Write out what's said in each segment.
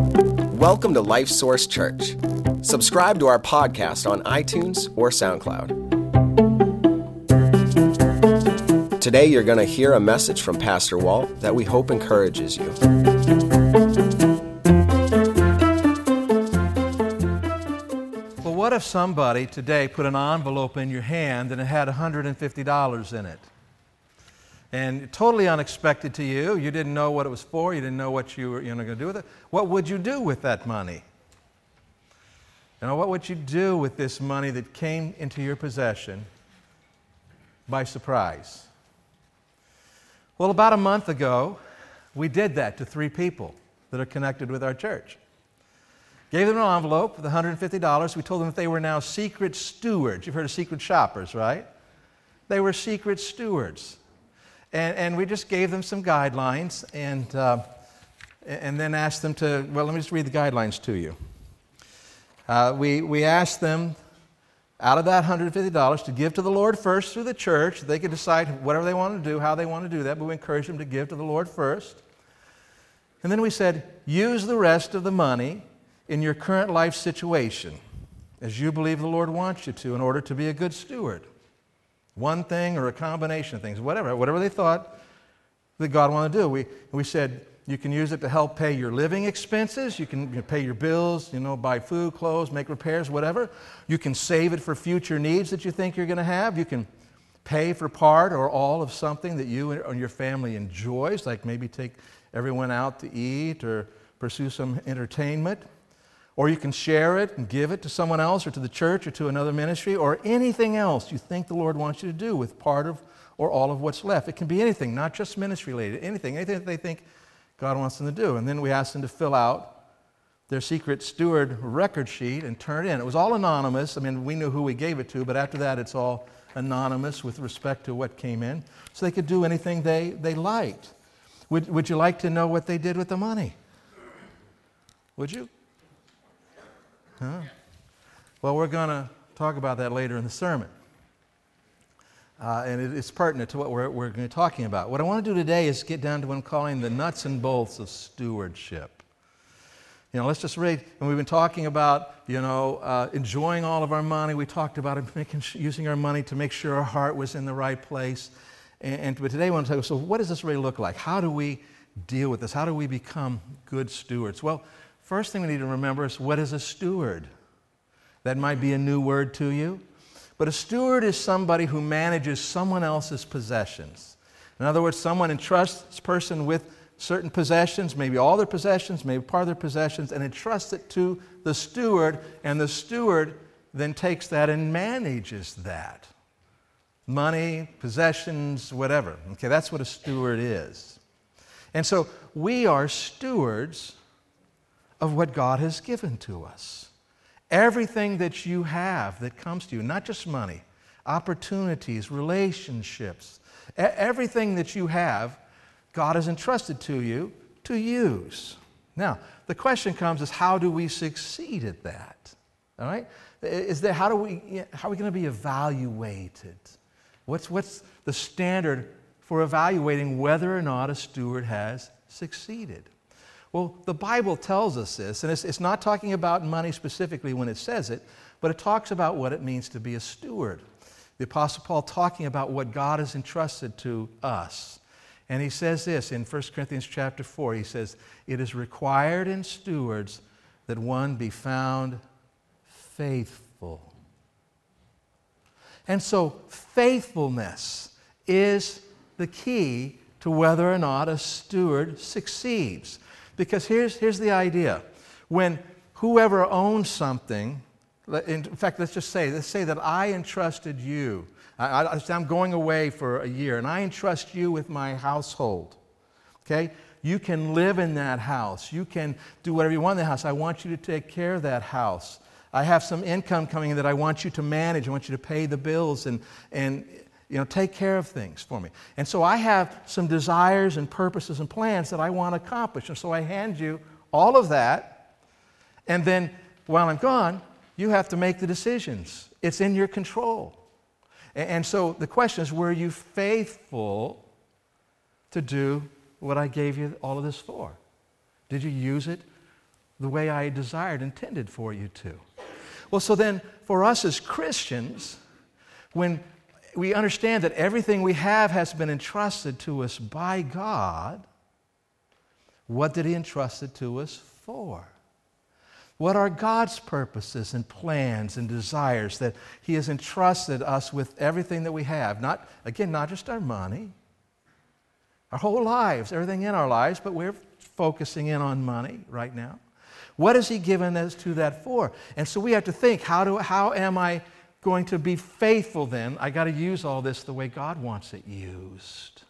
Welcome to Life Source Church. Subscribe to our podcast on iTunes or SoundCloud. Today, you're going to hear a message from Pastor Walt that we hope encourages you. Well, what if somebody today put an envelope in your hand and it had $150 in it? And totally unexpected to you, you didn't know what it was for, you didn't know what you were you know, going to do with it. What would you do with that money? You know, what would you do with this money that came into your possession by surprise? Well, about a month ago, we did that to three people that are connected with our church. Gave them an envelope with $150. We told them that they were now secret stewards. You've heard of secret shoppers, right? They were secret stewards. And, and we just gave them some guidelines and, uh, and then asked them to, well, let me just read the guidelines to you. Uh, we, we asked them out of that $150 to give to the Lord first through the church. They could decide whatever they want to do, how they want to do that, but we encouraged them to give to the Lord first. And then we said, use the rest of the money in your current life situation as you believe the Lord wants you to in order to be a good steward. One thing or a combination of things, whatever, whatever they thought that God wanted to do. We, we said, you can use it to help pay your living expenses. You can, pay your bills, you know, buy food, clothes, make repairs, whatever. You can save it for future needs that you think you're going to have. You can pay for part or all of something that you and your family enjoys, like maybe take everyone out to eat or pursue some entertainment. Or you can share it and give it to someone else or to the church or to another ministry or anything else you think the Lord wants you to do with part of or all of what's left. It can be anything, not just ministry related, anything, anything that they think God wants them to do. And then we asked them to fill out their secret steward record sheet and turn it in. It was all anonymous. I mean, we knew who we gave it to, but after that, it's all anonymous with respect to what came in. So they could do anything they, they liked. Would, would you like to know what they did with the money? Would you? Huh? Well, we're going to talk about that later in the sermon. Uh, and it, it's pertinent to what we're, we're going to be talking about. What I want to do today is get down to what I'm calling the nuts and bolts of stewardship. You know, let's just read. And we've been talking about, you know, uh, enjoying all of our money. We talked about making, using our money to make sure our heart was in the right place. And, and but today I want to talk. So, what does this really look like? How do we deal with this? How do we become good stewards? Well, first thing we need to remember is what is a steward? That might be a new word to you. But a steward is somebody who manages someone else's possessions. In other words, someone entrusts this person with certain possessions, maybe all their possessions, maybe part of their possessions, and entrusts it to the steward, and the steward then takes that and manages that. Money, possessions, whatever. Okay, that's what a steward is. And so we are stewards of what God has given to us. Everything that you have that comes to you, not just money, opportunities, relationships, everything that you have, God has entrusted to you to use. Now, the question comes is how do we succeed at that? All right? Is there, how, do we, how are we going to be evaluated? What's, what's the standard for evaluating whether or not a steward has succeeded? Well, the Bible tells us this, and it's, it's, not talking about money specifically when it says it, but it talks about what it means to be a steward. The Apostle Paul talking about what God has entrusted to us. And he says this in 1 Corinthians chapter 4. He says, It is required in stewards that one be found faithful. And so, faithfulness is the key to whether or not a steward succeeds. Because here's, here's the idea when whoever owns something, in fact, let's just say, let's say that I entrusted you. I, am going away for a year, and I entrust you with my household. Okay? You can live in that house. You can do whatever you want in the house. I want you to take care of that house. I have some income coming in that I want you to manage. I want you to pay the bills and, and you know, take care of things for me. And so I have some desires and purposes and plans that I want to accomplish. And so I hand you all of that. And then while I'm gone, you have to make the decisions. It's in your control. And so the question is were you faithful to do what I gave you all of this for? Did you use it the way I desired, intended for you to. Well, so then for us as Christians, when we understand that everything we have has been entrusted to us by God, what did He entrust it to us for? What are God's purposes and plans and desires that He has entrusted us with everything that we have? Not, again, not just our money, our whole lives, everything in our lives, but we're focusing in on money right now. What has He given us to that for? And so we have to think how, do, how am I going to be faithful then? I got to use all this the way God wants it used.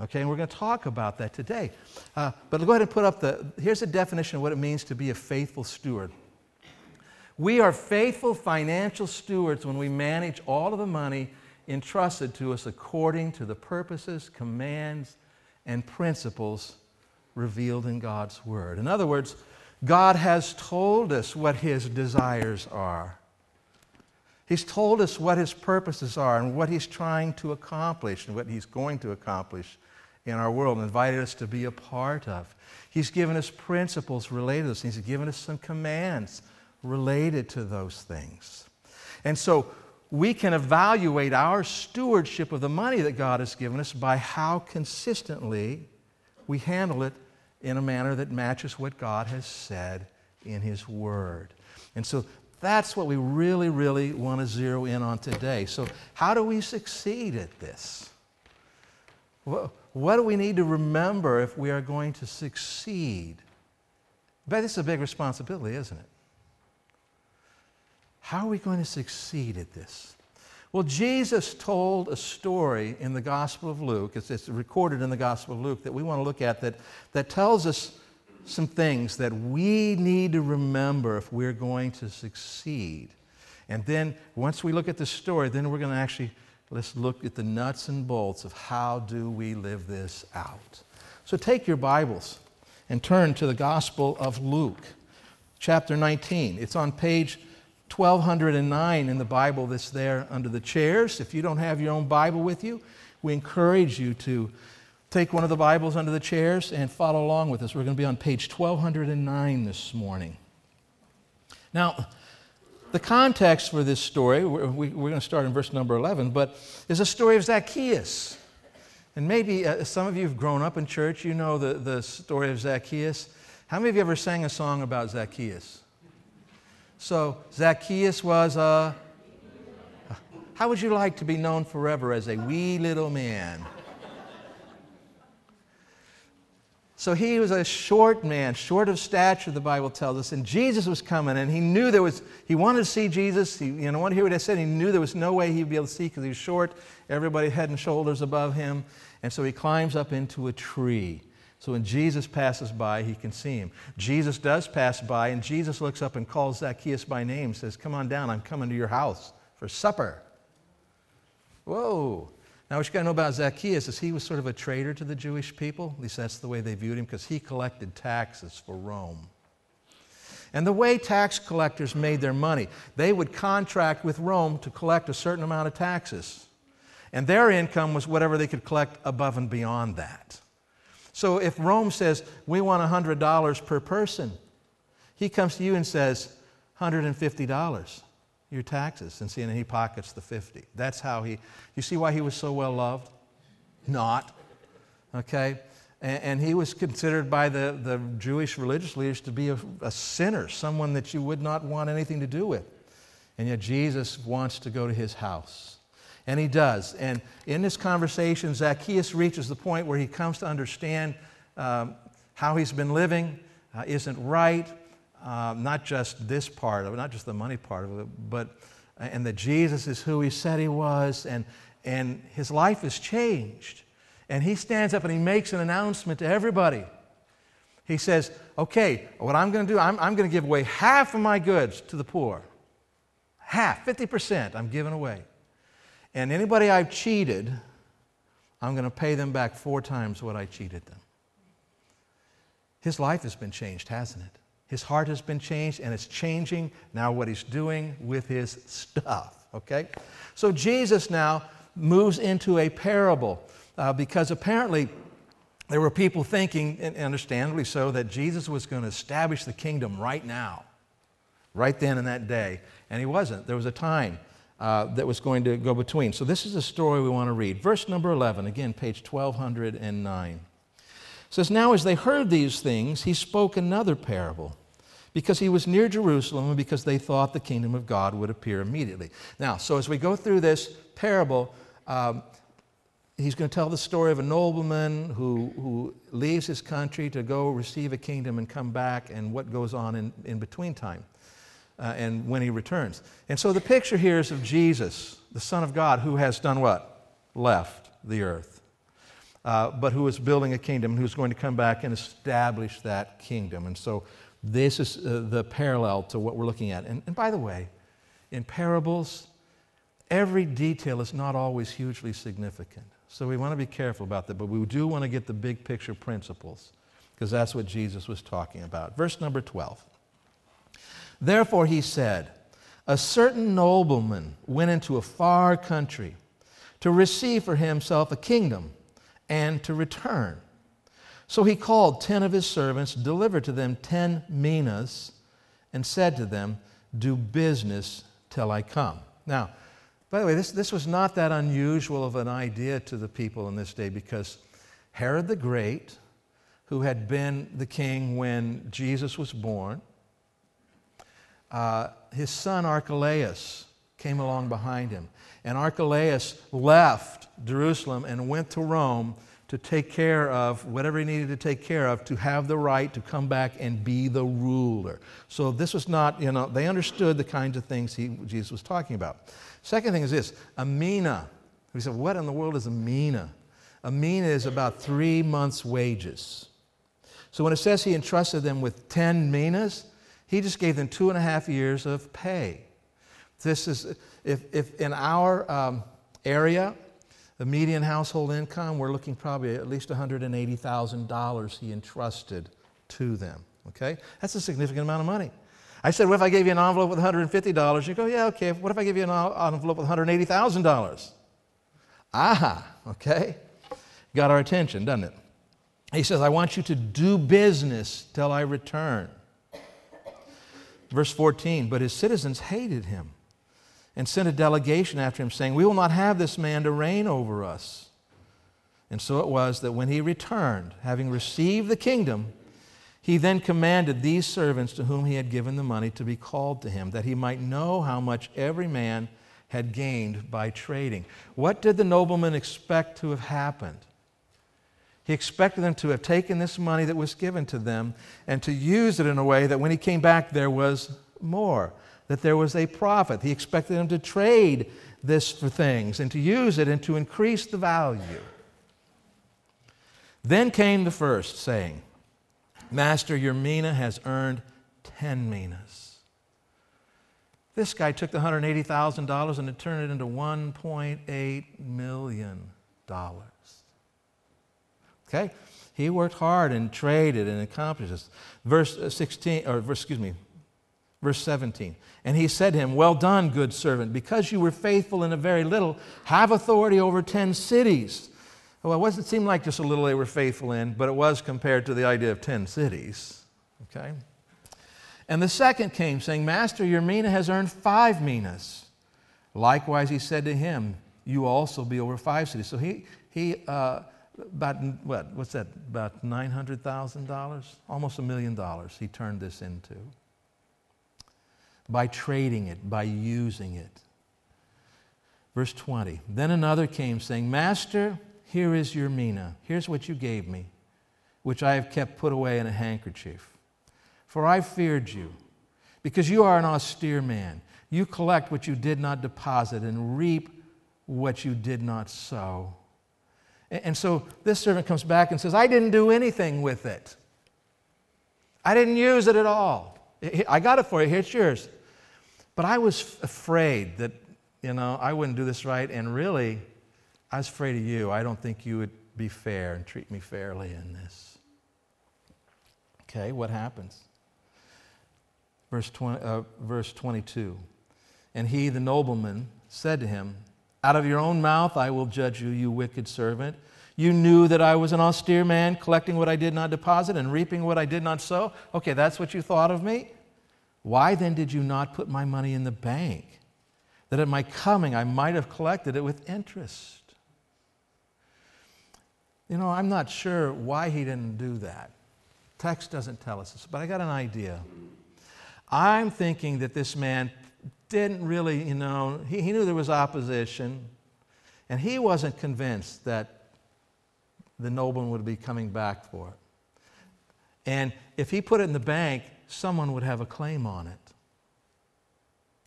Okay, and we're going to talk about that today. Uh, but go ahead and put up the here's a definition of what it means to be a faithful steward. We are faithful financial stewards when we manage all of the money entrusted to us according to the purposes, commands, and principles revealed in God's Word. In other words, God has told us what His desires are. He's told us what His purposes are and what He's trying to accomplish and what He's going to accomplish in our world and invited us to be a part of. He's given us principles related to this. He's given us some commands related to those things. And so we can evaluate our stewardship of the money that God has given us by how consistently we handle it in a manner that matches what God has said in His Word. And so that's what we really, really want to zero in on today. So, how do we succeed at this? What do we need to remember if we are going to succeed? But this is a big responsibility, isn't it? How are we going to succeed at this? Well, Jesus told a story in the Gospel of Luke, it's, it's, recorded in the Gospel of Luke, that we want to look at that, that tells us some things that we need to remember if we're going to succeed. And then, once we look at the story, then we're going to actually let's look at the nuts and bolts of how do we live this out. So take your Bibles and turn to the Gospel of Luke, chapter 19. It's on page 1209 in the Bible that's there under the chairs. If you don't have your own Bible with you, we encourage you to take one of the Bibles under the chairs and follow along with us. We're going to be on page 1209 this morning. Now, the context for this story, we're, going to start in verse number 11, but is a story of Zacchaeus. And maybe uh, some of you have grown up in church, you know the, the story of Zacchaeus. How many of you ever sang a song about Zacchaeus? So Zacchaeus was a. How would you like to be known forever as a wee little man? So he was a short man, short of stature, the Bible tells us. And Jesus was coming, and he knew there was, he wanted to see Jesus. He, you know, want to hear what I said. He knew there was no way he'd be able to see because he was short, everybody head and shoulders above him. And so he climbs up into a tree. So when Jesus passes by, he can see him. Jesus does pass by, and Jesus looks up and calls Zacchaeus by name, says, Come on down, I'm coming to your house for supper. Whoa. Now, what you got to know about Zacchaeus is he was sort of a traitor to the Jewish people. At least that's the way they viewed him, because he collected taxes for Rome. And the way tax collectors made their money, they would contract with Rome to collect a certain amount of taxes. And their income was whatever they could collect above and beyond that. So if Rome says, we want $100 per person, he comes to you and says, $150, your taxes. And see, and he pockets the 50. That's how he, you see why he was so well loved? Not. Okay? And, and he was considered by the, the Jewish religious leaders to be a, a sinner, someone that you would not want anything to do with. And yet Jesus wants to go to his house. And he does. And in this conversation, Zacchaeus reaches the point where he comes to understand um, how he's been living uh, isn't right. Uh, not just this part of it, not just the money part of it, but and that Jesus is who he said he was, and, and his life has changed. And he stands up and he makes an announcement to everybody. He says, Okay, what I'm going to do, I'm, I'm going to give away half of my goods to the poor. Half, 50%, I'm giving away. And anybody I've cheated, I'm going to pay them back four times what I cheated them. His life has been changed, hasn't it? His heart has been changed, and it's changing now what he's doing with his stuff, okay? So Jesus now moves into a parable uh, because apparently There were people thinking, and understandably so, that Jesus was going to establish the kingdom right now, right then and that day. And he wasn't. There was a time uh, that was going to go between. So this is a story we want to read. Verse number 11, again, page 1209. Says, Now as they heard these things, he spoke another parable because he was near Jerusalem and because they thought the kingdom of God would appear immediately. Now, so as we go through this parable, um, he's going to tell the story of a nobleman who, who leaves his country to go receive a kingdom and come back and what goes on in, in between time uh, and when he returns. And so the picture here is of Jesus, the Son of God, who has done what? Left the earth. Uh, but who is building a kingdom, who's going to come back and establish that kingdom. And so this is uh, the parallel to what we're looking at. And, and by the way, in parables, every detail is not always hugely significant. So we want to be careful about that, but we do want to get the big picture principles because that's what Jesus was talking about. Verse number 12. Therefore he said, A certain nobleman went into a far country to receive for himself a kingdom and to return. So he called ten of his servants, delivered to them ten minas, and said to them, Do business till I come. Now, by the way, this, this was not that unusual of an idea to the people in this day because Herod the Great, who had been the king when Jesus was born, uh, his son Archelaus came along behind him. And Archelaus left Jerusalem and went to Rome to take care of whatever he needed to take care of to have the right to come back and be the ruler. So this was not, you know, they understood the kinds of things he, Jesus was talking about. Second thing is this a mina. We said, what in the world is a mina? A mina is about three months' wages. So when it says he entrusted them with 10 minas, he just gave them two and a half years of pay. This is, if, if in our um, area, the median household income, we're looking probably at least $180,000 he entrusted to them. Okay? That's a significant amount of money. I said, What if I gave you an envelope with $150? You go, Yeah, okay. What if I give you an envelope with $180,000? Aha, okay. Got our attention, doesn't it? He says, I want you to do business till I return. Verse 14, but his citizens hated him and sent a delegation after him, saying, We will not have this man to reign over us. And so it was that when he returned, having received the kingdom, he then commanded these servants to whom he had given the money to be called to him, that he might know how much every man had gained by trading. What did the nobleman expect to have happened? He expected them to have taken this money that was given to them and to use it in a way that when he came back, there was more, that there was a profit. He expected them to trade this for things and to use it and to increase the value. Then came the first, saying, Master, your mina has earned 10 minas. This guy took the $180,000 and it turned it into $1.8 million. Okay? He worked hard and traded and accomplished this. Verse uh, 16, or verse, excuse me, verse 17. And he said to him, Well done, good servant, because you were faithful in a very little, have authority over 10 cities. Well, it wasn't seem like just a little they were faithful in, but it was compared to the idea of 10 cities. Okay? And the second came, saying, Master, your mina has earned five minas. Likewise, he said to him, You also be over five cities. So he, he uh, about, what, what's that, about $900,000? Almost a million dollars he turned this into. By trading it, by using it. Verse 20. Then another came, saying, Master, here is your mina. Here's what you gave me, which I have kept put away in a handkerchief. For I feared you, because you are an austere man. You collect what you did not deposit and reap what you did not sow. And so this servant comes back and says, I didn't do anything with it. I didn't use it at all. I got it for you. Here's yours. But I was afraid that, you know, I wouldn't do this right. And really, I was afraid of you. I don't think you would be fair and treat me fairly in this. Okay, what happens? Verse, 20, uh, verse 22. And he, the nobleman, said to him, Out of your own mouth I will judge you, you wicked servant. You knew that I was an austere man, collecting what I did not deposit and reaping what I did not sow. Okay, that's what you thought of me? Why then did you not put my money in the bank? That at my coming I might have collected it with interest. You know, I'm not sure why he didn't do that. Text doesn't tell us this, but I got an idea. I'm thinking that this man didn't really, you know, he, he knew there was opposition, and he wasn't convinced that the nobleman would be coming back for it. And if he put it in the bank, someone would have a claim on it.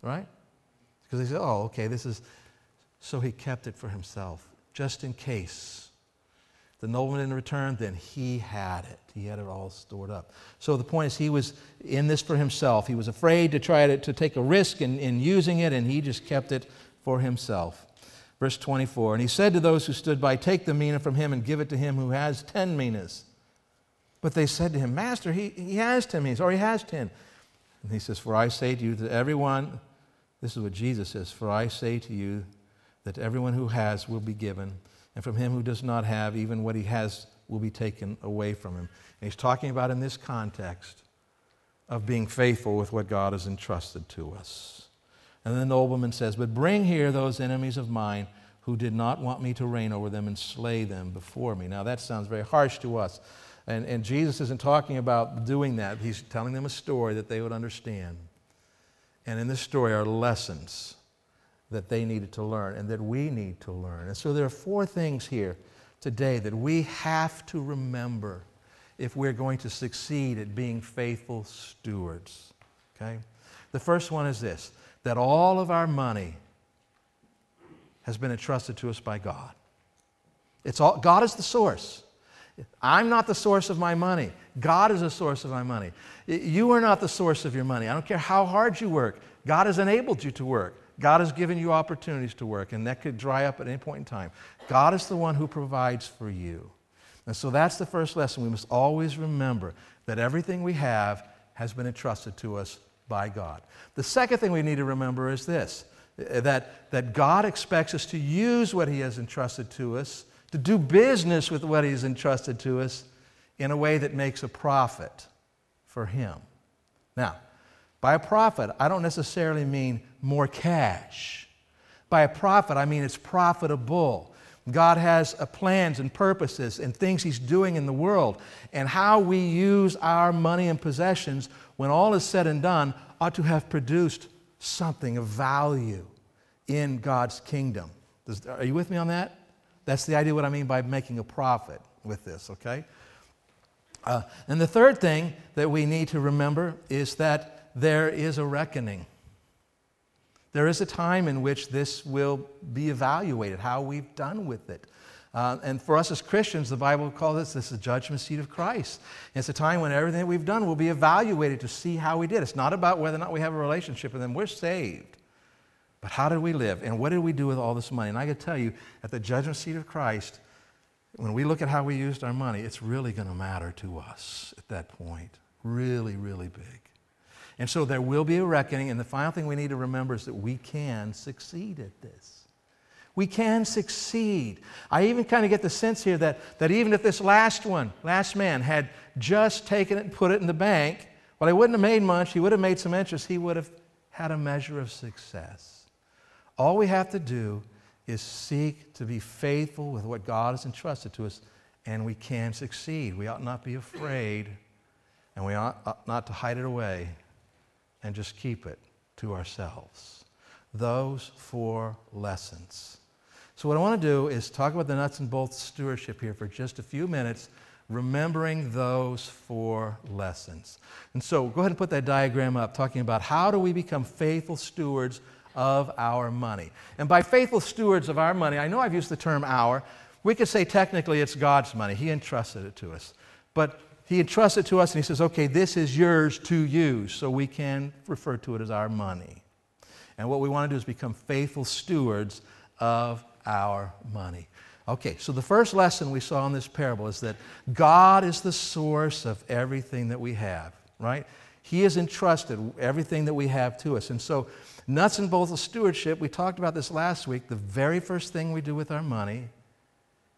Right? Because he said, oh, okay, this is. So he kept it for himself, just in case. The nobleman didn't return, then he had it. He had it all stored up. So the point is, he was in this for himself. He was afraid to try to, to take a risk in, in using it, and he just kept it for himself. Verse 24 And he said to those who stood by, Take the mina from him and give it to him who has ten minas. But they said to him, Master, he, he has ten minas, or he has ten. And he says, For I say to you that everyone, this is what Jesus says, For I say to you that everyone who has will be given, and from him who does not have, even what he has will be taken away from him. And he's talking about in this context of being faithful with what God has entrusted to us. And then the nobleman says, But bring here those enemies of mine who did not want me to reign over them and slay them before me. Now, that sounds very harsh to us. And, and Jesus isn't talking about doing that. He's telling them a story that they would understand. And in this story are lessons that they needed to learn and that we need to learn. And so there are four things here today that we have to remember if we're going to succeed at being faithful stewards. Okay? The first one is this that all of our money has been entrusted to us by God. It's all, God is the source. I'm not the source of my money. God is the source of my money. You are not the source of your money. I don't care how hard you work. God has enabled you to work. God has given you opportunities to work, and that could dry up at any point in time. God is the one who provides for you. And so that's the first lesson. We must always remember that everything we have has been entrusted to us by God. The second thing we need to remember is this that, that God expects us to use what He has entrusted to us, to do business with what He's entrusted to us in a way that makes a profit for Him. Now, by a profit, I don't necessarily mean more cash. By a profit, I mean it's profitable. God has plans and purposes and things He's doing in the world. And how we use our money and possessions when all is said and done, ought to have produced something of value in God's kingdom. Does, are you with me on that? That's the idea what I mean by making a profit with this, okay? Uh, and the third thing that we need to remember is that there is a reckoning. There is a time in which this will be evaluated, how we've done with it. Uh, and for us as Christians, the Bible calls this, this the judgment seat of Christ. It's a time when everything that we've done will be evaluated to see how we did. It's not about whether or not we have a relationship with Him. We're saved. But how did we live? And what did we do with all this money? And I can tell you, at the judgment seat of Christ, when we look at how we used our money, it's really going to matter to us at that point. Really, really big. And so there will be a reckoning. And the final thing we need to remember is that we can succeed at this. We can succeed. I even kind of get the sense here that, that even if this last one, last man, had just taken it and put it in the bank, well, he wouldn't have made much. He would have made some interest. He would have had a measure of success. All we have to do is seek to be faithful with what God has entrusted to us, and we can succeed. We ought not be afraid, and we ought not to hide it away and just keep it to ourselves. Those four lessons. So, what I want to do is talk about the nuts and bolts stewardship here for just a few minutes, remembering those four lessons. And so, go ahead and put that diagram up, talking about how do we become faithful stewards of our money. And by faithful stewards of our money, I know I've used the term our. We could say technically it's God's money. He entrusted it to us. But He entrusted it to us and He says, okay, this is yours to use. So we can refer to it as our money. And what we want to do is become faithful stewards of our money. Okay, so the first lesson we saw in this parable is that God is the source of everything that we have, right? He has entrusted everything that we have to us. And so, nuts and bolts of stewardship, we talked about this last week. The very first thing we do with our money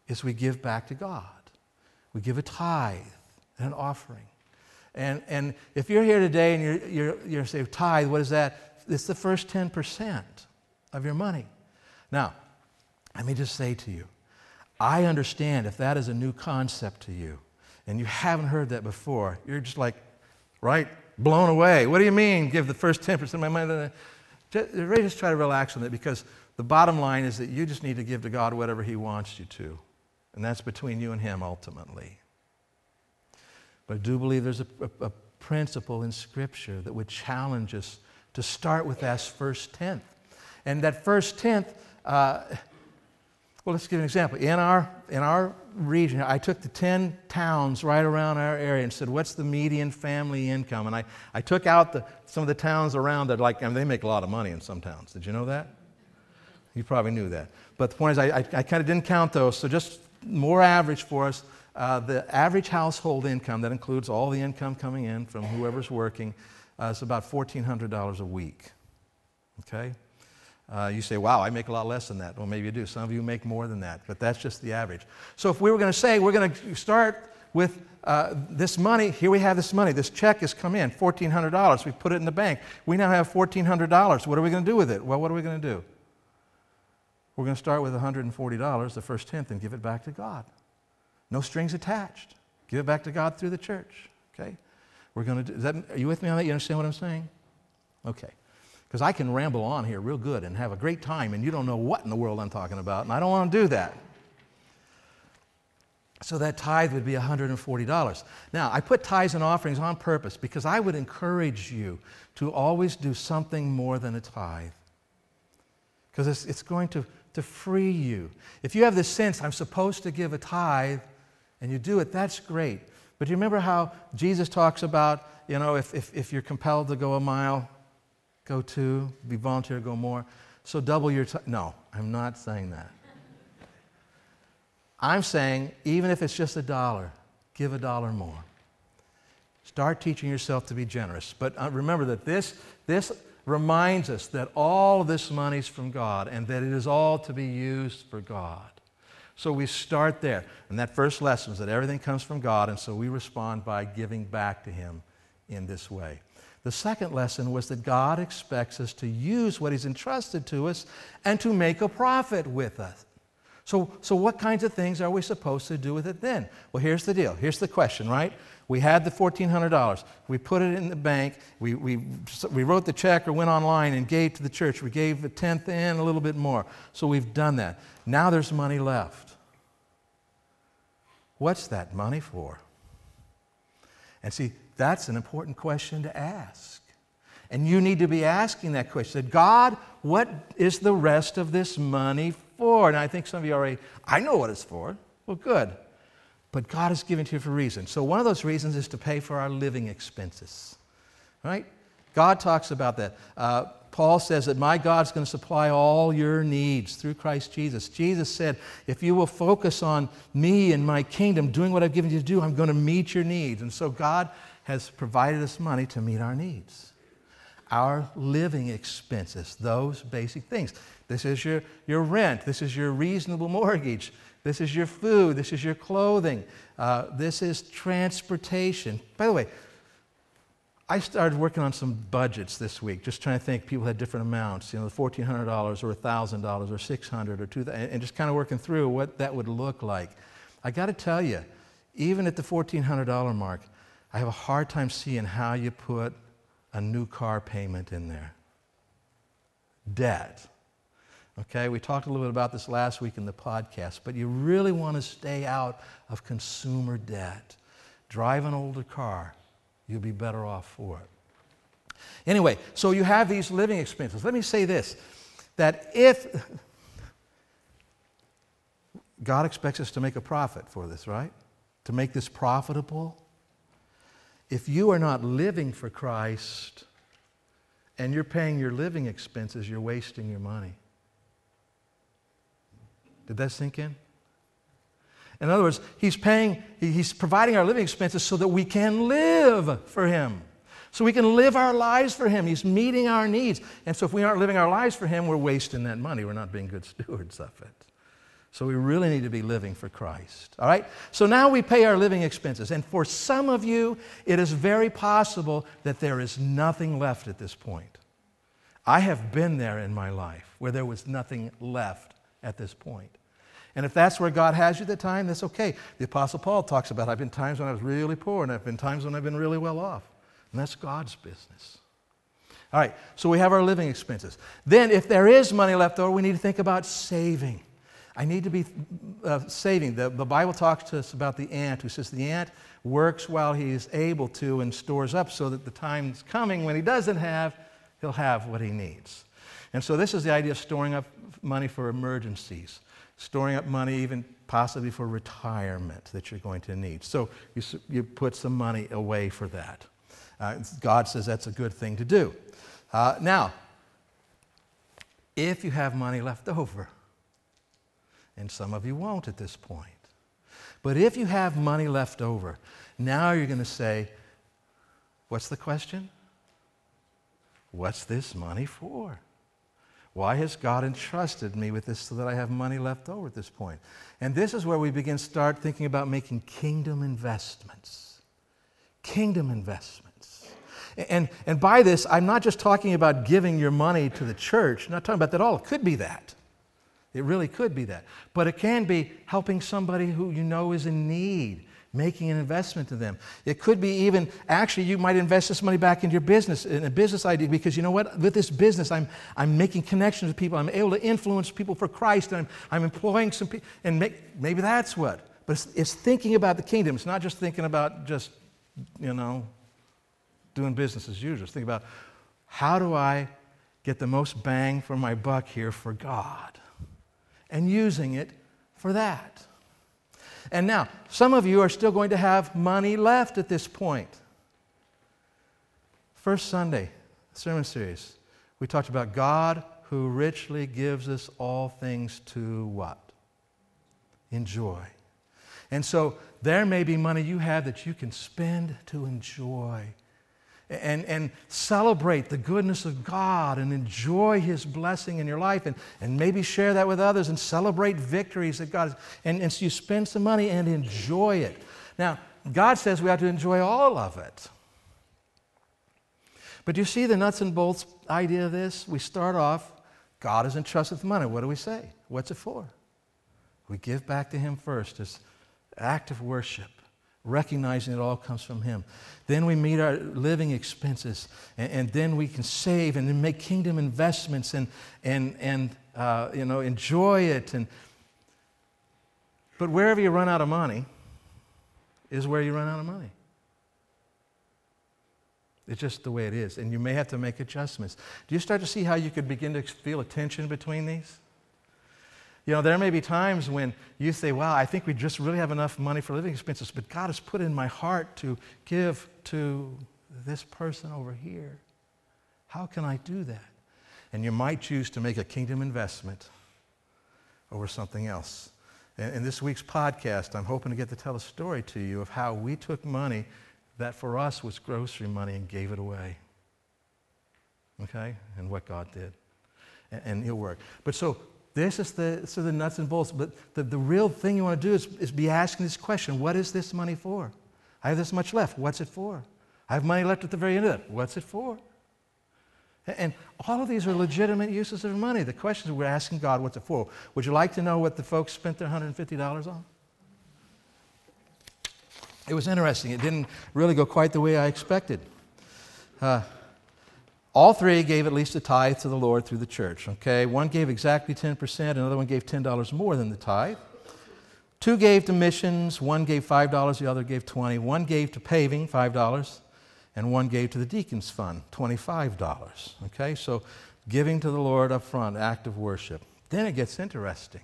is we give back to God. We give a tithe and an offering. And, and if you're here today and you're, you're, you're saying, tithe, what is that? It's the first 10% of your money. Now, let me just say to you, I understand if that is a new concept to you and you haven't heard that before, you're just like, right, blown away. What do you mean, give the first 10% of my money? Just, just try to relax on that because the bottom line is that you just need to give to God whatever He wants you to. And that's between you and Him ultimately. But I do believe there's a, a, a principle in Scripture that would challenge us to start with that first tenth. And that first tenth, uh, well, let's give an example. In our, in our region, I took the 10 towns right around our area and said, what's the median family income? And I, I took out the, some of the towns around that, like, I mean, they make a lot of money in some towns. Did you know that? You probably knew that. But the point is, I, I, I kind of didn't count those, so just more average for us. Uh, the average household income, that includes all the income coming in from whoever's working, uh, is about $1,400 a week. Okay? Uh, you say, wow, I make a lot less than that. Well, maybe you do. Some of you make more than that, but that's just the average. So if we were going to say we're going to start with uh, this money, here we have this money. This check has come in, $1,400. We put it in the bank. We now have $1,400. What are we going to do with it? Well, what are we going to do? We're going to start with $140, the first tenth, and give it back to God. No strings attached. Give it back to God through the church. Okay? We're going to do, that, are you with me on that? You understand what I'm saying? Okay. Because I can ramble on here real good and have a great time, and you don't know what in the world I'm talking about, and I don't want to do that. So that tithe would be $140. Now, I put tithes and offerings on purpose because I would encourage you to always do something more than a tithe. Because it's, it's going to, to free you. If you have this sense, I'm supposed to give a tithe, and you do it, that's great. But you remember how Jesus talks about, you know, if, if, if you're compelled to go a mile, go two, be volunteer, go more. So double your time. No, I'm not saying that. I'm saying even if it's just a dollar, give a dollar more. Start teaching yourself to be generous. But uh, remember that this, this reminds us that all this money is from God and that it is all to be used for God. So we start there. And that first lesson is that everything comes from God, and so we respond by giving back to Him in this way. The second lesson was that God expects us to use what He's entrusted to us and to make a profit with us. So, so what kinds of things are we supposed to do with it then? Well, here's the deal. Here's the question, right? We had the $1,400. We put it in the bank. We, we, we wrote the check or went online and gave to the church. We gave a tenth and a little bit more. So we've done that. Now there's money left. What's that money for? And see, that's an important question to ask. And you need to be asking that question. God, what is the rest of this money for? And I think some of you already, I know what it's for. Well, good. But God has given to you for a reason. So one of those reasons is to pay for our living expenses. Right? God talks about that. Uh, Paul says that my God's going to supply all your needs through Christ Jesus. Jesus said, if you will focus on me and my kingdom, doing what I've given you to do, I'm going to meet your needs. And so God has provided us money to meet our needs. Our living expenses, those basic things. This is your, your rent. This is your reasonable mortgage. This is your food. This is your clothing. Uh, this is transportation. By the way, I started working on some budgets this week, just trying to think. People had different amounts, you know, $1,400 or $1,000 or 600 or 2000 and just kind of working through what that would look like. I got to tell you, even at the $1,400 mark, I have a hard time seeing how you put a new car payment in there. Debt. Okay, we talked a little bit about this last week in the podcast, but you really want to stay out of consumer debt. Drive an older car you'll be better off for it. Anyway, so you have these living expenses. Let me say this that if God expects us to make a profit for this, right? To make this profitable. If you are not living for Christ and you're paying your living expenses, you're wasting your money. Did that sink in? In other words, he's paying, he's providing our living expenses so that we can live for him. So we can live our lives for him. He's meeting our needs. And so if we aren't living our lives for him, we're wasting that money. We're not being good stewards of it. So we really need to be living for Christ. All right? So now we pay our living expenses. And for some of you, it is very possible that there is nothing left at this point. I have been there in my life where there was nothing left at this point. And if that's where God has you at the time, that's okay. The Apostle Paul talks about I've been times when I was really poor, and I've been times when I've been really well off. And that's God's business. All right, so we have our living expenses. Then, if there is money left over, we need to think about saving. I need to be uh, saving. The, the Bible talks to us about the ant who says the ant works while he is able to and stores up so that the time's coming when he doesn't have, he'll have what he needs. And so, this is the idea of storing up money for emergencies, storing up money even possibly for retirement that you're going to need. So, you, you put some money away for that. Uh, God says that's a good thing to do. Uh, now, if you have money left over, and some of you won't at this point. But if you have money left over, now you're going to say, What's the question? What's this money for? Why has God entrusted me with this so that I have money left over at this point? And this is where we begin to start thinking about making kingdom investments. Kingdom investments. And, and by this, I'm not just talking about giving your money to the church, I'm not talking about that at all. It could be that. It really could be that. But it can be helping somebody who you know is in need, making an investment to them. It could be even, actually, you might invest this money back into your business, in a business idea, because you know what? With this business, I'm, I'm making connections with people. I'm able to influence people for Christ, and I'm, I'm employing some people. And make, maybe that's what. But it's, it's thinking about the kingdom. It's not just thinking about just, you know, doing business as usual. It's thinking about how do I get the most bang for my buck here for God? And using it for that. And now, some of you are still going to have money left at this point. First Sunday, sermon series, we talked about God who richly gives us all things to what? Enjoy. And so there may be money you have that you can spend to enjoy and, and celebrate the goodness of God and enjoy His blessing in your life and, and maybe share that with others and celebrate victories that God has. And, and so you spend some money and enjoy it. Now, God says we have to enjoy all of it. But do you see the nuts and bolts idea of this? We start off, God is entrusted with money. What do we say? What's it for? We give back to Him first as act of worship recognizing it all comes from Him. Then we meet our living expenses, and, and then we can save and then make kingdom investments and, and, and uh, you know, enjoy it. And, but wherever you run out of money is where you run out of money. It's just the way it is. And you may have to make adjustments. Do you start to see how you could begin to feel a tension between these? You know, there may be times when you say, wow, I think we just really have enough money for living expenses, but God has put in my heart to give to this person over here. How can I do that? And you might choose to make a kingdom investment over something else. In this week's podcast, I'm hoping to get to tell a story to you of how we took money that for us was grocery money and gave it away. Okay? And what God did. And, and it'll work. But so this is the, so the nuts and bolts. But the, the real thing you want to do is, is be asking this question What is this money for? I have this much left. What's it for? I have money left at the very end of it. What's it for? And all of these are legitimate uses of money. The question is we're asking God, what's it for? Would you like to know what the folks spent their $150 on? It was interesting. It didn't really go quite the way I expected. Uh, all three gave at least a tithe to the Lord through the church. Okay, one gave exactly 10%, another one gave $10 more than the tithe. Two gave to missions, one gave $5, the other gave 20. One gave to paving, $5, and one gave to the deacons fund, $25. Okay, so giving to the Lord up front, act of worship. Then it gets interesting.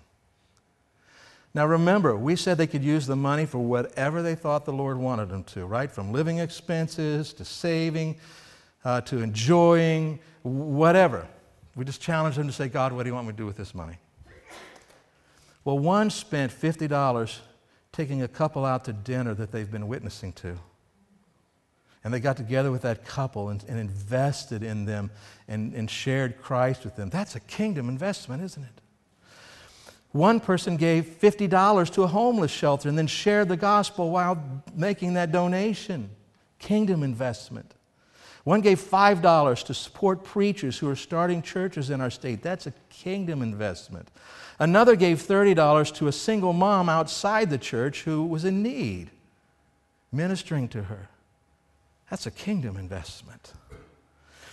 Now remember, we said they could use the money for whatever they thought the Lord wanted them to, right? From living expenses to saving uh, to enjoying, whatever. We just challenge them to say, God, what do you want me to do with this money? Well, one spent $50 taking a couple out to dinner that they've been witnessing to. And they got together with that couple and, and invested in them and, and shared Christ with them. That's a kingdom investment, isn't it? One person gave $50 to a homeless shelter and then shared the gospel while making that donation. Kingdom investment. One gave $5 to support preachers who are starting churches in our state. That's a kingdom investment. Another gave $30 to a single mom outside the church who was in need, ministering to her. That's a kingdom investment.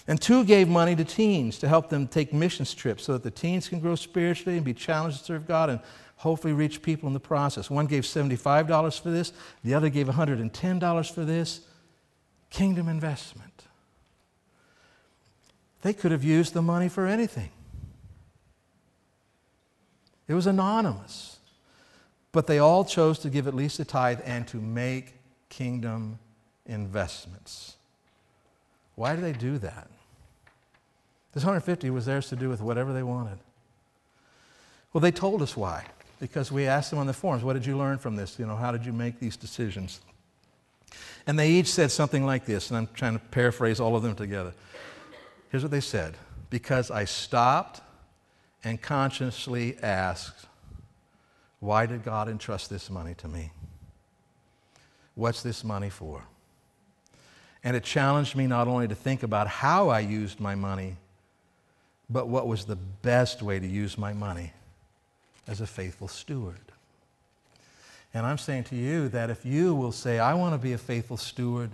And two gave money to teens to help them take missions trips so that the teens can grow spiritually and be challenged to serve God and hopefully reach people in the process. One gave $75 for this, the other gave $110 for this. Kingdom investment. They could have used the money for anything. It was anonymous. But they all chose to give at least a tithe and to make kingdom investments. Why did they do that? This 150 was theirs to do with whatever they wanted. Well, they told us why. Because we asked them on the forums, what did you learn from this? You know, how did you make these decisions? And they each said something like this, and I'm trying to paraphrase all of them together. Here's what they said Because I stopped and consciously asked, Why did God entrust this money to me? What's this money for? And it challenged me not only to think about how I used my money, but what was the best way to use my money as a faithful steward. And I'm saying to you that if you will say, I want to be a faithful steward,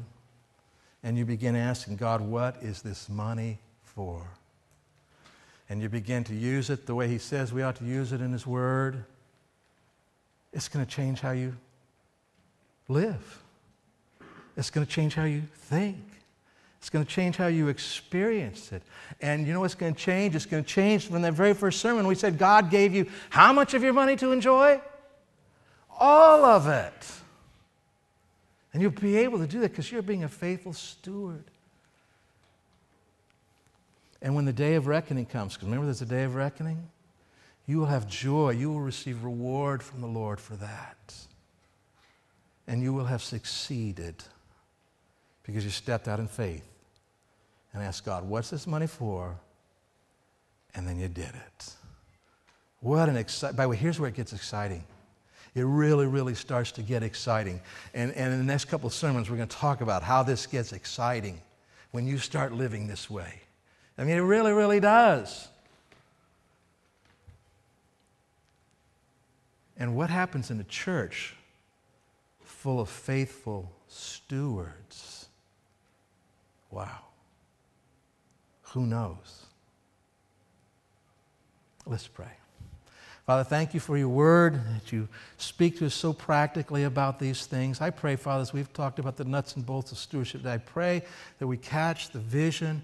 and you begin asking God, what is this money for? And you begin to use it the way He says we ought to use it in His Word, it's going to change how you live. It's going to change how you think. It's going to change how you experience it. And you know what's going to change? It's going to change from that very first sermon. We said God gave you how much of your money to enjoy? All of it. And you'll be able to do that because you're being a faithful steward. And when the day of reckoning comes, because remember there's a day of reckoning, you will have joy. You will receive reward from the Lord for that. And you will have succeeded because you stepped out in faith and asked God, What's this money for? And then you did it. What an exciting, by the way, here's where it gets exciting. It really, really starts to get exciting. And, and in the next couple of sermons, we're going to talk about how this gets exciting when you start living this way. I mean, it really, really does. And what happens in a church full of faithful stewards? Wow. Who knows? Let's pray. Father, thank you for your word, that you speak to us so practically about these things. I pray, Father, as we've talked about the nuts and bolts of stewardship, that I pray that we catch the vision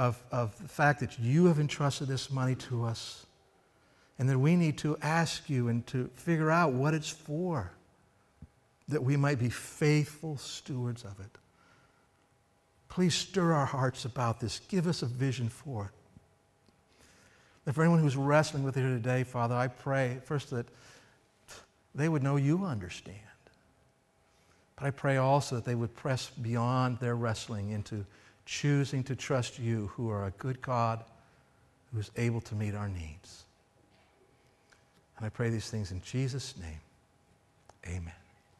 of, of the fact that you have entrusted this money to us and that we need to ask you and to figure out what it's for, that we might be faithful stewards of it. Please stir our hearts about this. Give us a vision for it. And for anyone who's wrestling with it here today, Father, I pray first that they would know you understand. But I pray also that they would press beyond their wrestling into choosing to trust you, who are a good God who is able to meet our needs. And I pray these things in Jesus' name. Amen.